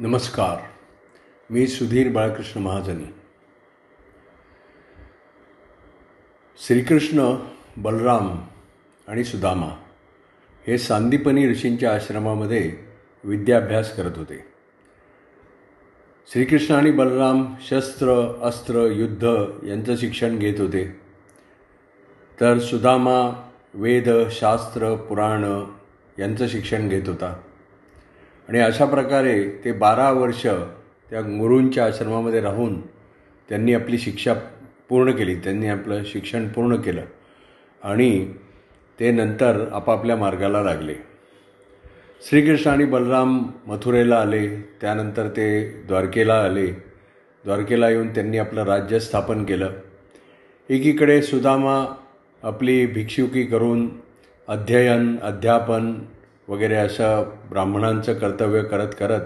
नमस्कार. मी सुधीर बाळकृष्ण महाजनी. श्रीकृष्ण बलराम आणि सुदामा हे सांदीपनी ऋषींच्या आश्रमामध्ये विद्याभ्यास करत होते. श्रीकृष्ण आणि बलराम शस्त्र अस्त्र युद्ध यांचं शिक्षण घेत होते. तर सुदामा वेद शास्त्र पुराण यांचं शिक्षण घेत होता. आणि अशा प्रकारे ते बारा वर्ष त्या गुरूंच्या आश्रमामध्ये राहून त्यांनी आपली शिक्षा पूर्ण केली. त्यांनी आपलं शिक्षण पूर्ण केलं. आणि ते नंतर आपापल्या मार्गाला लागले. श्रीकृष्ण आणि बलराम मथुरेला आले. त्यानंतर ते द्वारकेला आले. द्वारकेला येऊन त्यांनी आपलं राज्य स्थापन केलं. एकीकडे सुदामा आपली भिक्षुकी करून अध्ययन अध्यापन वगैरे असं ब्राह्मणांचं कर्तव्य करत करत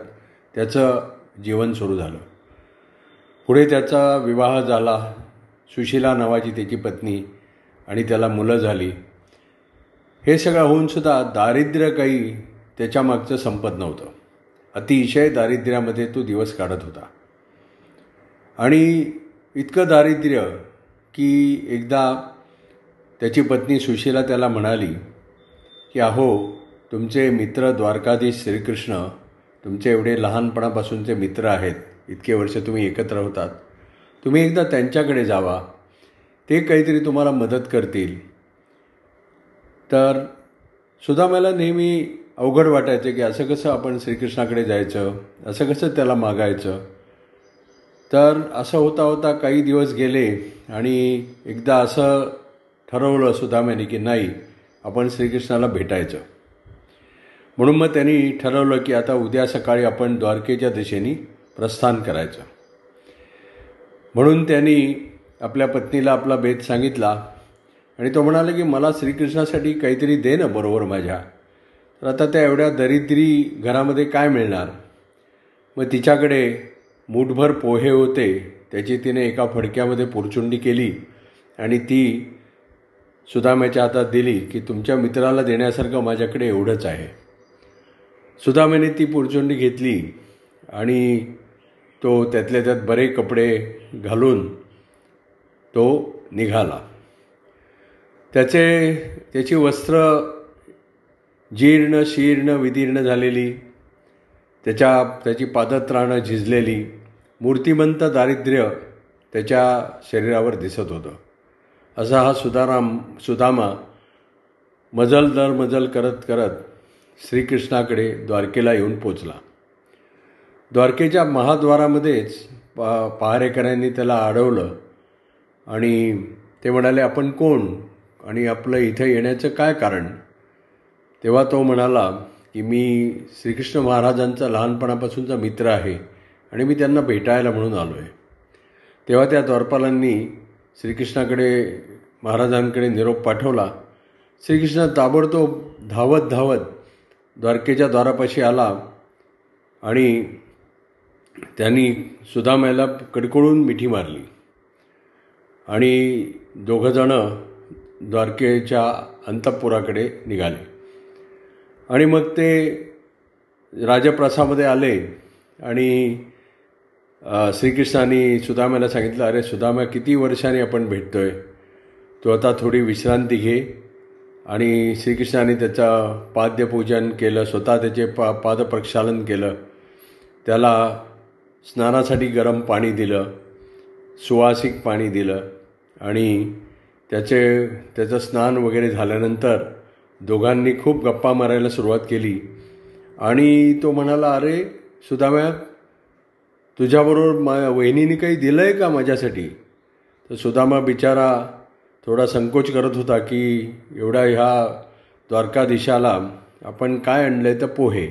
त्याचं जीवन सुरू झालं. पुढे त्याचा विवाह झाला. सुशिला नावाची त्याची पत्नी आणि त्याला मुलं झाली. हे सगळं होऊनसुद्धा दारिद्र्य काही त्याच्यामागचं संपत नव्हतं. अतिशय दारिद्र्यामध्ये तो दिवस काढत होता. आणि इतकं दारिद्र्य की एकदा त्याची पत्नी सुशीला त्याला म्हणाली की अहो तुमचे मित्र द्वारकाधीश श्रीकृष्ण तुमचे एवढे लहानपणापासूनचे मित्र आहेत इतके वर्ष तुम्ही एकत्र होतात. तुम्ही एकदा त्यांच्याकडे जावा. ते काहीतरी तुम्हाला मदत करतील. तर सुदामाला नेहमी अवघड वाटायचं की असं कसं आपण श्रीकृष्णाकडे जायचं असं कसं त्याला मागायचं. तर असं होता होता काही दिवस गेले आणि एकदा असं ठरवलं सुदाम्याने की नाही आपण श्रीकृष्णाला भेटायचं. म्हणून मग त्यांनी ठरवलं की आता उद्या सकाळी आपण द्वारकेच्या दिशेने प्रस्थान करायचं. म्हणून त्यांनी आपल्या पत्नीला आपला भेद सांगितला आणि तो म्हणाला की मला श्रीकृष्णासाठी काहीतरी दे ना बरोबर माझ्या. तर आता त्या एवढ्या दरिद्री घरामध्ये काय मिळणार? मग तिच्याकडे मूठभर पोहे होते त्याची तिने एका फडक्यामध्ये पुरचुंडी केली आणि ती सुदाम्याच्या हातात दिली की तुमच्या मित्राला देण्यासारखं माझ्याकडे एवढंच आहे. सुदामेने ती पुरचुंडी घेतली आणि तो त्यातल्या त्यात बरे कपडे घालून तो निघाला. त्याचे त्याची वस्त्र जीर्ण शीर्ण विदीर्ण झालेली त्याच्या त्याची पादत्राणं झिजलेली मूर्तिमंत दारिद्र्य त्याच्या शरीरावर दिसत होतं. असा हा सुदाराम सुदामा मजल दर मजल करत करत श्रीकृष्णाकडे द्वारकेला येऊन पोचला. द्वारकेच्या महाद्वारामध्येच पा पहारेकऱ्यांनी त्याला अडवलं आणि ते म्हणाले आपण कोण? आणि आपलं इथं येण्याचं काय कारण? तेव्हा तो म्हणाला की मी श्रीकृष्ण महाराजांचा लहानपणापासूनचा मित्र आहे आणि मी त्यांना भेटायला म्हणून आलो आहे तेव्हा त्या द्वारपालांनी श्रीकृष्णाकडे महाराजांकडे निरोप पाठवला. श्रीकृष्ण ताबडतोब धावत धावत द्वारकेच्या द्वारापाशी आला आणि त्यांनी सुदामायला कडकडून मिठी मारली. आणि दोघंजणं द्वारकेच्या अंतपुराकडे निघाले. आणि मग ते राजप्रसामध्ये आले आणि श्रीकृष्णाने सुदाम्याला सांगितलं अरे सुदाम्या किती वर्षांनी आपण भेटतो आहे तू आता थोडी विश्रांती घे आणि श्रीकृष्णाने त्याचं पाद्यपूजन केलं स्वतः त्याचे पा पादप्रक्षालन केलं. त्याला स्नानासाठी गरम पाणी दिलं सुवासिक पाणी दिलं आणि त्याचे त्याचं स्नान वगैरे झाल्यानंतर दोघांनी खूप गप्पा मारायला सुरुवात केली. आणि तो म्हणाला अरे सुदाम्या तुझ्याबरोबर मा वहिनीने काही दिलं आहे का माझ्यासाठी? तर सुदामा बिचारा थोडा संकोच करत होता की एवढ्या ह्या द्वारकाधीशाला आपण काय आणलं आहे तर पोहे.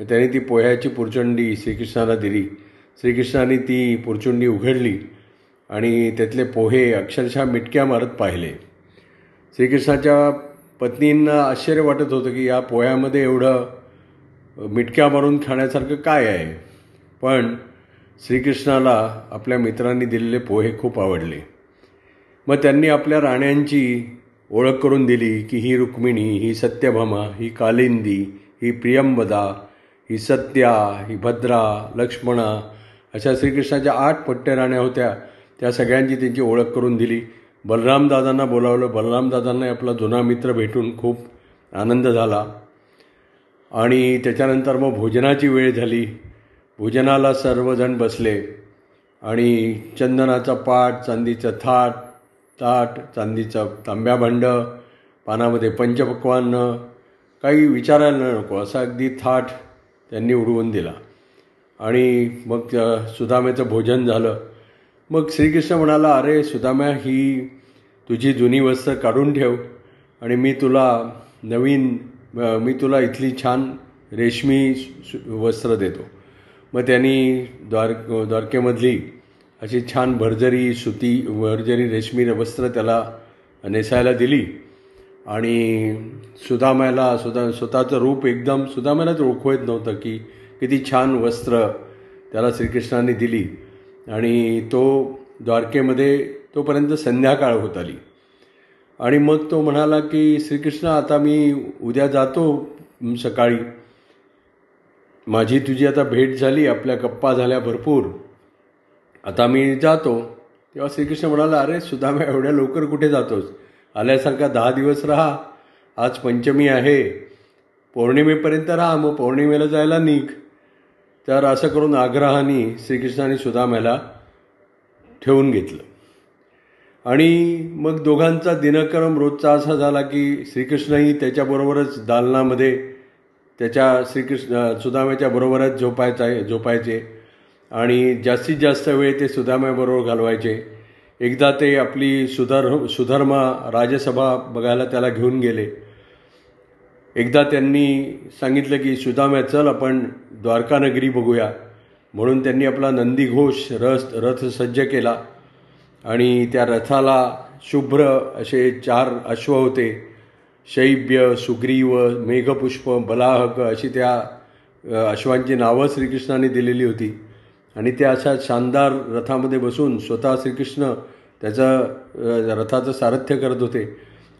त्याने ती पोह्याची पुरचंडी श्रीकृष्णाला दिली. श्रीकृष्णाने ती पुरचुंडी उघडली आणि त्यातले पोहे अक्षरशः मिटक्या मारत पाहिले. श्रीकृष्णाच्या पत्नींना आश्चर्य वाटत होतं की या पोह्यामध्ये एवढं मिटक्या मारून खाण्यासारखं काय आहे. पण श्रीकृष्णाला आपल्या मित्रांनी दिलेले पोहे खूप आवडले. मग त्यांनी आपल्या राण्यांची ओळख करून दिली की ही रुक्मिणी ही सत्यभामा ही कालिंदी ही प्रियंबदा ही सत्या ही भद्रा लक्ष्मणा अशा श्रीकृष्णाच्या आठ पट्टेराण्या होत्या. त्या सगळ्यांची त्यांची ओळख करून दिली. बलरामदादांना बोलावलं. बलरामदादांना आपला जुना मित्र भेटून खूप आनंद झाला. आणि त्याच्यानंतर मग भोजनाची वेळ झाली. भोजनाला सर्वजण बसले. आणि चंदनाचा पाट चांदीचं थाट ताट चांदीचं तांब्या भांड पानामध्ये पंचपक्वान्न काही विचारायला नको. असा अगदी थाट त्यांनी उडवून दिला. आणि मग सुदामेचं भोजन झालं. मग श्रीकृष्ण म्हणाला अरे सुदाम्या ही तुझी जुनी वस्त्र काढून ठेव आणि मी तुला नवीन मी तुला इथली छान रेशमी वस्त्र देतो. मग त्यांनी द्वार द्वारकेमधली अशी छान भरजरी सुती भरजरी रेशमी वस्त्र त्याला नेसायला दिली. आणि सुदामायला सुदा स्वतःचं रूप एकदम सुदामायलाच ओळखू येत नव्हतं की किती छान वस्त्र त्याला श्रीकृष्णाने दिली. आणि तो द्वारकेमध्ये तोपर्यंत संध्याकाळ होत आली. आणि मग तो म्हणाला की श्रीकृष्ण आता मी उद्या जातो सकाळी. माझी तुझी आता भेट झाली आपल्या गप्पा झाल्या भरपूर. आता मी जातो. तेव्हा श्रीकृष्ण म्हणाला अरे सुदामा एवढ्या लवकर कुठे जातोस? आल्यासारखा दहा दिवस राहा. आज पंचमी आहे. पौर्णिमेपर्यंत राहा मग पौर्णिमेला जायला निघ. तर असं करून आग्रहाने श्रीकृष्णाने सुदाम्याला ठेवून घेतलं. आणि मग दोघांचा दिनक्रम रोजचा असा झाला की श्रीकृष्णही त्याच्याबरोबरच दालनामध्ये त्याच्या श्रीकृष्ण सुदाम्याच्या बरोबरच झोपायचा झोपायचे. आणि जास्तीत जास्त वेळ ते सुदाम्याबरोबर घालवायचे. एकदा ते आपली सुधर सुधर्मा राजसभा बघायला त्याला घेऊन गेले. एकदा त्यांनी सांगितलं की सुदाम्या चल आपण द्वारकानगरी बघूया. म्हणून त्यांनी आपला नंदीघोष रस रथ सज्ज केला. आणि त्या रथाला शुभ्र असे चार अश्व होते. शैब्य सुग्रीव मेघपुष्प बलाहक अशी त्या अश्वांची नावं श्रीकृष्णाने दिलेली होती. आणि त्या अशा शानदार रथामध्ये बसून स्वतः श्रीकृष्ण त्याचं रथाचं सारथ्य करत होते.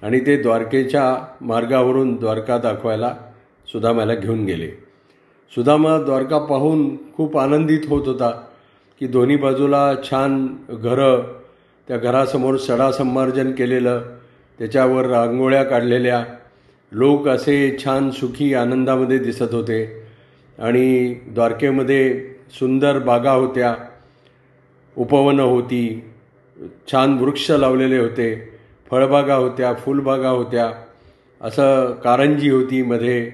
आणि ते द्वारकेच्या मार्गावरून द्वारका दाखवायला सुदामाला घेऊन गेले. सुदामा द्वारका पाहून खूप आनंदित होत होता की दोन्ही बाजूला छान घरं त्या घरासमोर सडा संमार्जन केलेलं त्याच्यावर रांगोळ्या काढलेल्या लोक असे छान सुखी आनंदामध्ये दिसत होते. आणि द्वारकेमध्ये सुंदर बागा होत्या उपवनं होती छान वृक्ष लावलेले होते फळबागा होत्या फुलबागा होत्या असं कारंजी होती मध्ये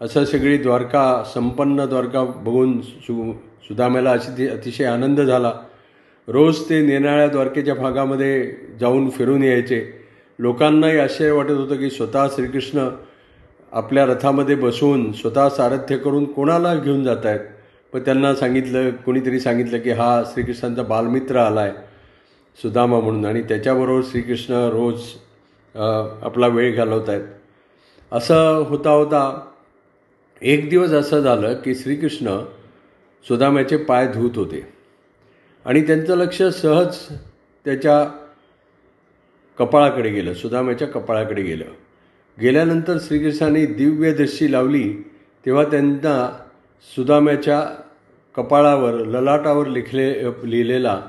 असं सगळी द्वारका संपन्न द्वारका बघून सु सुदाम्याला अशी अतिशय आनंद झाला. रोज ते नेनाळ्या द्वारकेच्या भागामध्ये जाऊन फिरून यायचे. लोकांनाही आश्चर्य वाटत होतं की स्वतः श्रीकृष्ण आपल्या रथामध्ये बसून स्वतः सारथ्य करून कोणाला घेऊन जात आहेत पण त्यांना सांगितलं कोणीतरी सांगितलं की हा श्रीकृष्णांचा बालमित्र आला आहे सुदामा म्हणून. आणि त्याच्याबरोबर श्रीकृष्ण रोज आपला वेळ घालवत आहेत असं होता होता एक दिवस असं झालं की श्रीकृष्ण सुदाम्याचे पाय धुत होते. आणि त्यांचं लक्ष सहज त्याच्या कपाळाकडे गेलं सुदाम्याच्या कपाळाकडे गेलं. गेल्यानंतर श्रीकृष्णाने दिव्य दृष्टी लावली तेव्हा त्यांना सुदाम्याच्या कपाळावर ललाटावर लिखले लिहिलेला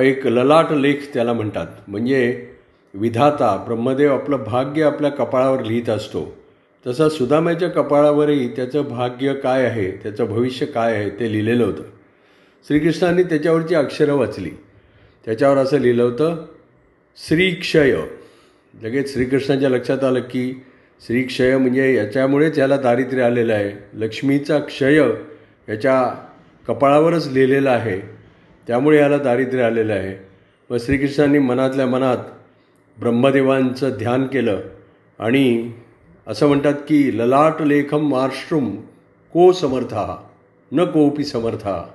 एक ललाट लेख त्याला म्हणतात. म्हणजे विधाता ब्रह्मदेव आपलं भाग्य आपल्या कपाळावर लिहित असतो. तसा सुदाम्याच्या कपाळावरही त्याचं भाग्य काय आहे त्याचं भविष्य काय आहे ते लिहिलेलं होतं. श्रीकृष्णाने त्याच्यावरची अक्षरं वाचली. त्याच्यावर असं लिहिलं होतं श्रीक्षय. लगेच श्रीकृष्णाच्या लक्षात आलं की श्रीक्षय म्हणजे याच्यामुळेच याला दारिद्र्य आलेलं आहे. लक्ष्मीचा क्षय याच्या कपाळावरच लिहिलेला आहे. त्यामुळे याला दारिद्र्य आलेलं आहे. व श्रीकृष्णांनी मनातल्या मनात ब्रह्मदेवांचं ध्यान केलं आणि असं म्हणतात की ललाट लेखम मार्श्रुम को समर्था न कोपी समर्था.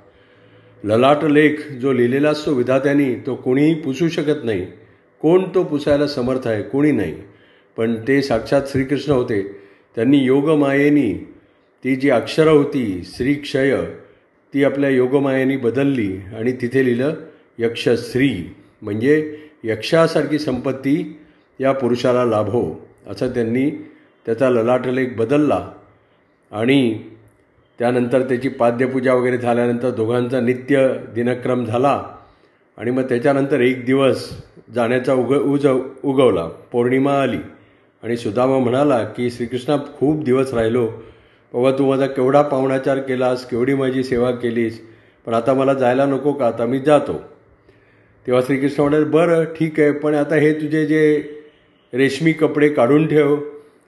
ललाट लेख जो लिहिलेला असतो विधात्यानी तो कोणीही पुसू शकत नाही. कोण तो पुसायला समर्थ आहे? कोणी नाही. पण ते साक्षात श्रीकृष्ण होते. त्यांनी योगमायेनी ती जी अक्षरं होती श्रीक्षय ती आपल्या योगमायेनी बदलली आणि तिथे लिहिलं यक्षश्री. म्हणजे यक्षासारखी संपत्ती या पुरुषाला लाभो असं त्यांनी त्याचा ललाटलेख बदलला. आणि त्यानंतर त्याची पाद्यपूजा वगैरे झाल्यानंतर दोघांचा नित्य दिनक्रम झाला. आणि मग त्याच्यानंतर एक दिवस जाण्याचा उग उज उगवला. पौर्णिमा आली. आणि सुदामा म्हणाला की श्रीकृष्णा खूप दिवस राहिलो. बाबा तू माझा केवढा पाहुणाचार केलास केवढी माझी सेवा केलीस पण आता मला जायला नको का? आता मी जातो. तेव्हा श्रीकृष्ण म्हणाले बरं ठीक आहे पण आता हे तुझे जे रेशमी कपडे काढून ठेव.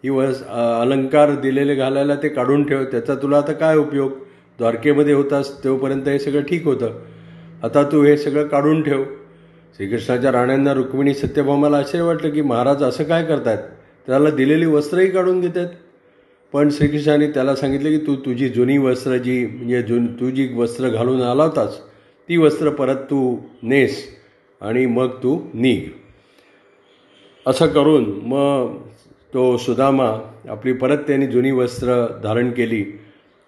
ही वस अलंकार दिलेले घालायला ते काढून ठेव. त्याचा तुला आता काय उपयोग? द्वारकेमध्ये होतास तोपर्यंत हे सगळं ठीक होतं. आता तू हे सगळं काढून ठेव. श्रीकृष्णाच्या राण्यांना रुक्मिणी सत्यभामाला असे वाटलं की महाराज असं काय करतायत? त्याला दिलेली वस्त्रही काढून घेतात. पण श्रीकृष्णाने त्याला सांगितलं की तू तुझी जुनी वस्त्र जी म्हणजे जुन तू जी वस्त्र घालून आला होतास ती वस्त्र परत तू नेस आणि मग तू निघ. असं करून मग तो सुदामा आपली परत त्यांनी जुनी वस्त्र धारण केली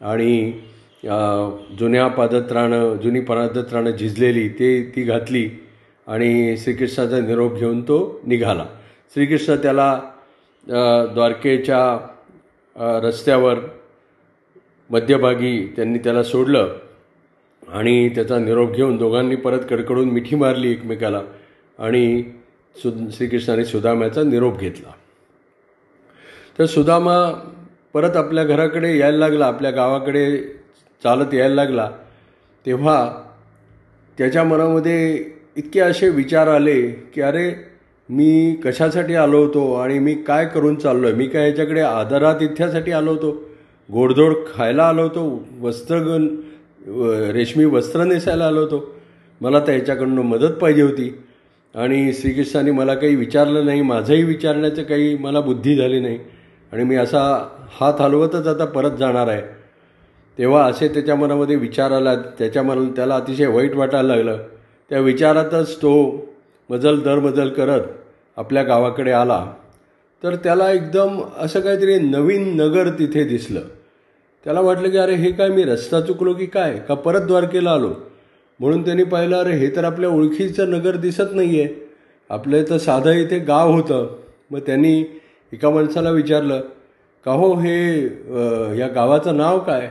आणि जुन्या पादत्राणं जुनी पादत्राणं झिजलेली ते ती घातली आणि श्रीकृष्णाचा निरोप घेऊन तो निघाला. श्रीकृष्ण त्याला द्वारकेच्या रस्त्यावर मध्यभागी त्यांनी त्याला सोडलं आणि त्याचा निरोप घेऊन दोघांनी परत कडकडून मिठी मारली एकमेकाला आणि सु श्रीकृष्णाने सुदाम्याचा निरोप घेतला. तर सुदामा परत आपल्या घराकडे यायला लागला आपल्या गावाकडे चालत यायला लागला तेव्हा त्याच्या मनामध्ये इतके असे विचार आले की अरे मी कशासाठी आलो होतो आणि मी काय करून चाललो आहे मी काय याच्याकडे आदरातिथ्यासाठी आलो होतो? गोडधोड खायला आलो होतो? वस्त्र रेशमी वस्त्र नेसायला आलो होतो? मला तर याच्याकडनं मदत पाहिजे होती. आणि श्रीकृष्णाने मला काही विचारलं नाही माझंही विचारण्याचं काही मला बुद्धी झाली नाही. आणि मी असा हात हलवतच आता परत जाणार आहे. तेव्हा असे त्याच्या मनामध्ये विचार आला त्याच्या मना त्याला अतिशय वाईट वाटायला लागलं. त्या विचारातच तो मजल दरमजल करत आपल्या गावाकडे आला तर त्याला एकदम असं काहीतरी नवीन नगर तिथे दिसलं. त्याला वाटलं की अरे हे काय मी रस्ता चुकलो की काय? का परत द्वारकेला आलो? म्हणून त्यांनी पाहिलं अरे हे तर आपल्या ओळखीचं नगर दिसत नाही आहे आपलं तर साधं इथे गाव होतं. मग त्यांनी एका माणसाला विचारलं का हो हे या गावाचं नाव काय?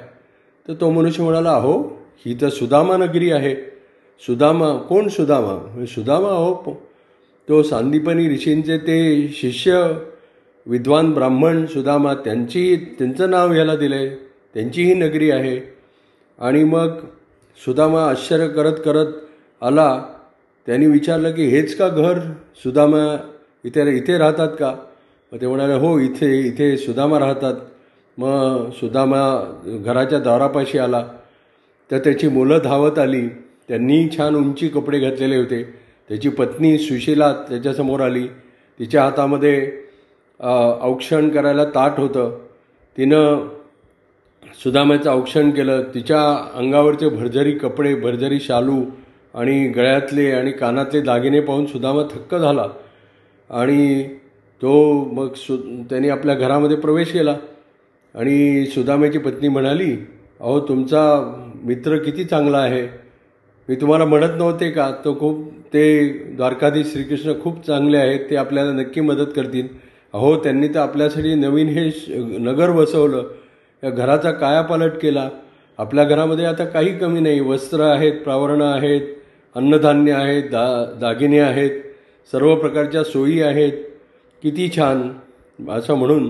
तर तो मनुष्य म्हणाला अहो ही तर सुदामा नगरी आहे. सुदामा कोण सुदामा? सुदामा हो तो सांदीपनी ऋषींचे ते शिष्य विद्वान ब्राह्मण सुदामा त्यांची त्यांचं नाव ह्याला दिलं आहे त्यांचीही नगरी आहे. आणि मग सुदामा आश्चर्य करत करत आला. त्यांनी विचारलं की हेच का घर? सुदामा इथे इथे राहतात का? मग ते म्हणाले हो इथे इथे सुदामा राहतात. मग सुदामा घराच्या दारापाशी आला. तर त्याची मुलं धावत आली. त्यांनी छान उंची कपडे घातलेले होते. त्याची पत्नी सुशीला त्याच्यासमोर आली. तिच्या हातामध्ये औक्षण करायला ताट होतं. तिनं सुदामाचं औक्षण केलं. तिच्या अंगावरचे भरझरी कपडे भरझरी शालू आणि गळ्यातले आणि कानातले दागिने पाहून सुदामा थक्क झाला. आणि तो मग सु त्यांनी आपल्या घरामध्ये प्रवेश केला. आणि सुदामाची पत्नी म्हणाली अहो तुमचा मित्र किती चांगला आहे. मी तुम्हाला म्हणत नव्हते का? तो खूप ते द्वारकाधीश श्रीकृष्ण खूप चांगले आहेत ते आपल्याला नक्की मदत करतील. अहो त्यांनी तर आपल्यासाठी नवीन हे नगर बसवलं या घराचा कायापालट केला. आपल्या घरामध्ये आता काही कमी नाही. वस्त्र आहेत प्रावरणं आहेत अन्नधान्य आहेत दा दागिने आहेत सर्व प्रकारच्या सोयी आहेत. किती छान. असं म्हणून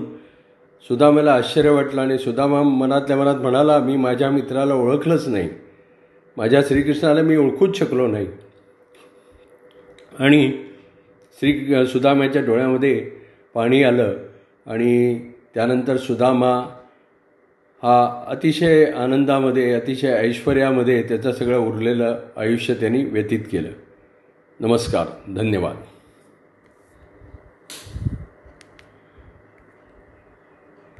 सुदामाला आश्चर्य वाटलं आणि सुदामा मनातल्या मनात म्हणाला मी माझ्या मित्राला ओळखलंच नाही. माझ्या श्रीकृष्णाला मी ओळखूच शकलो नाही. आणि श्री सुदामाच्या डोळ्यामध्ये पाणी आलं आणि त्यानंतर सुदामा हा अतिशय आनंदामध्ये अतिशय ऐश्वर्यामध्ये त्याचं सगळं उरलेलं आयुष्य त्यांनी व्यतीत केलं. नमस्कार धन्यवाद.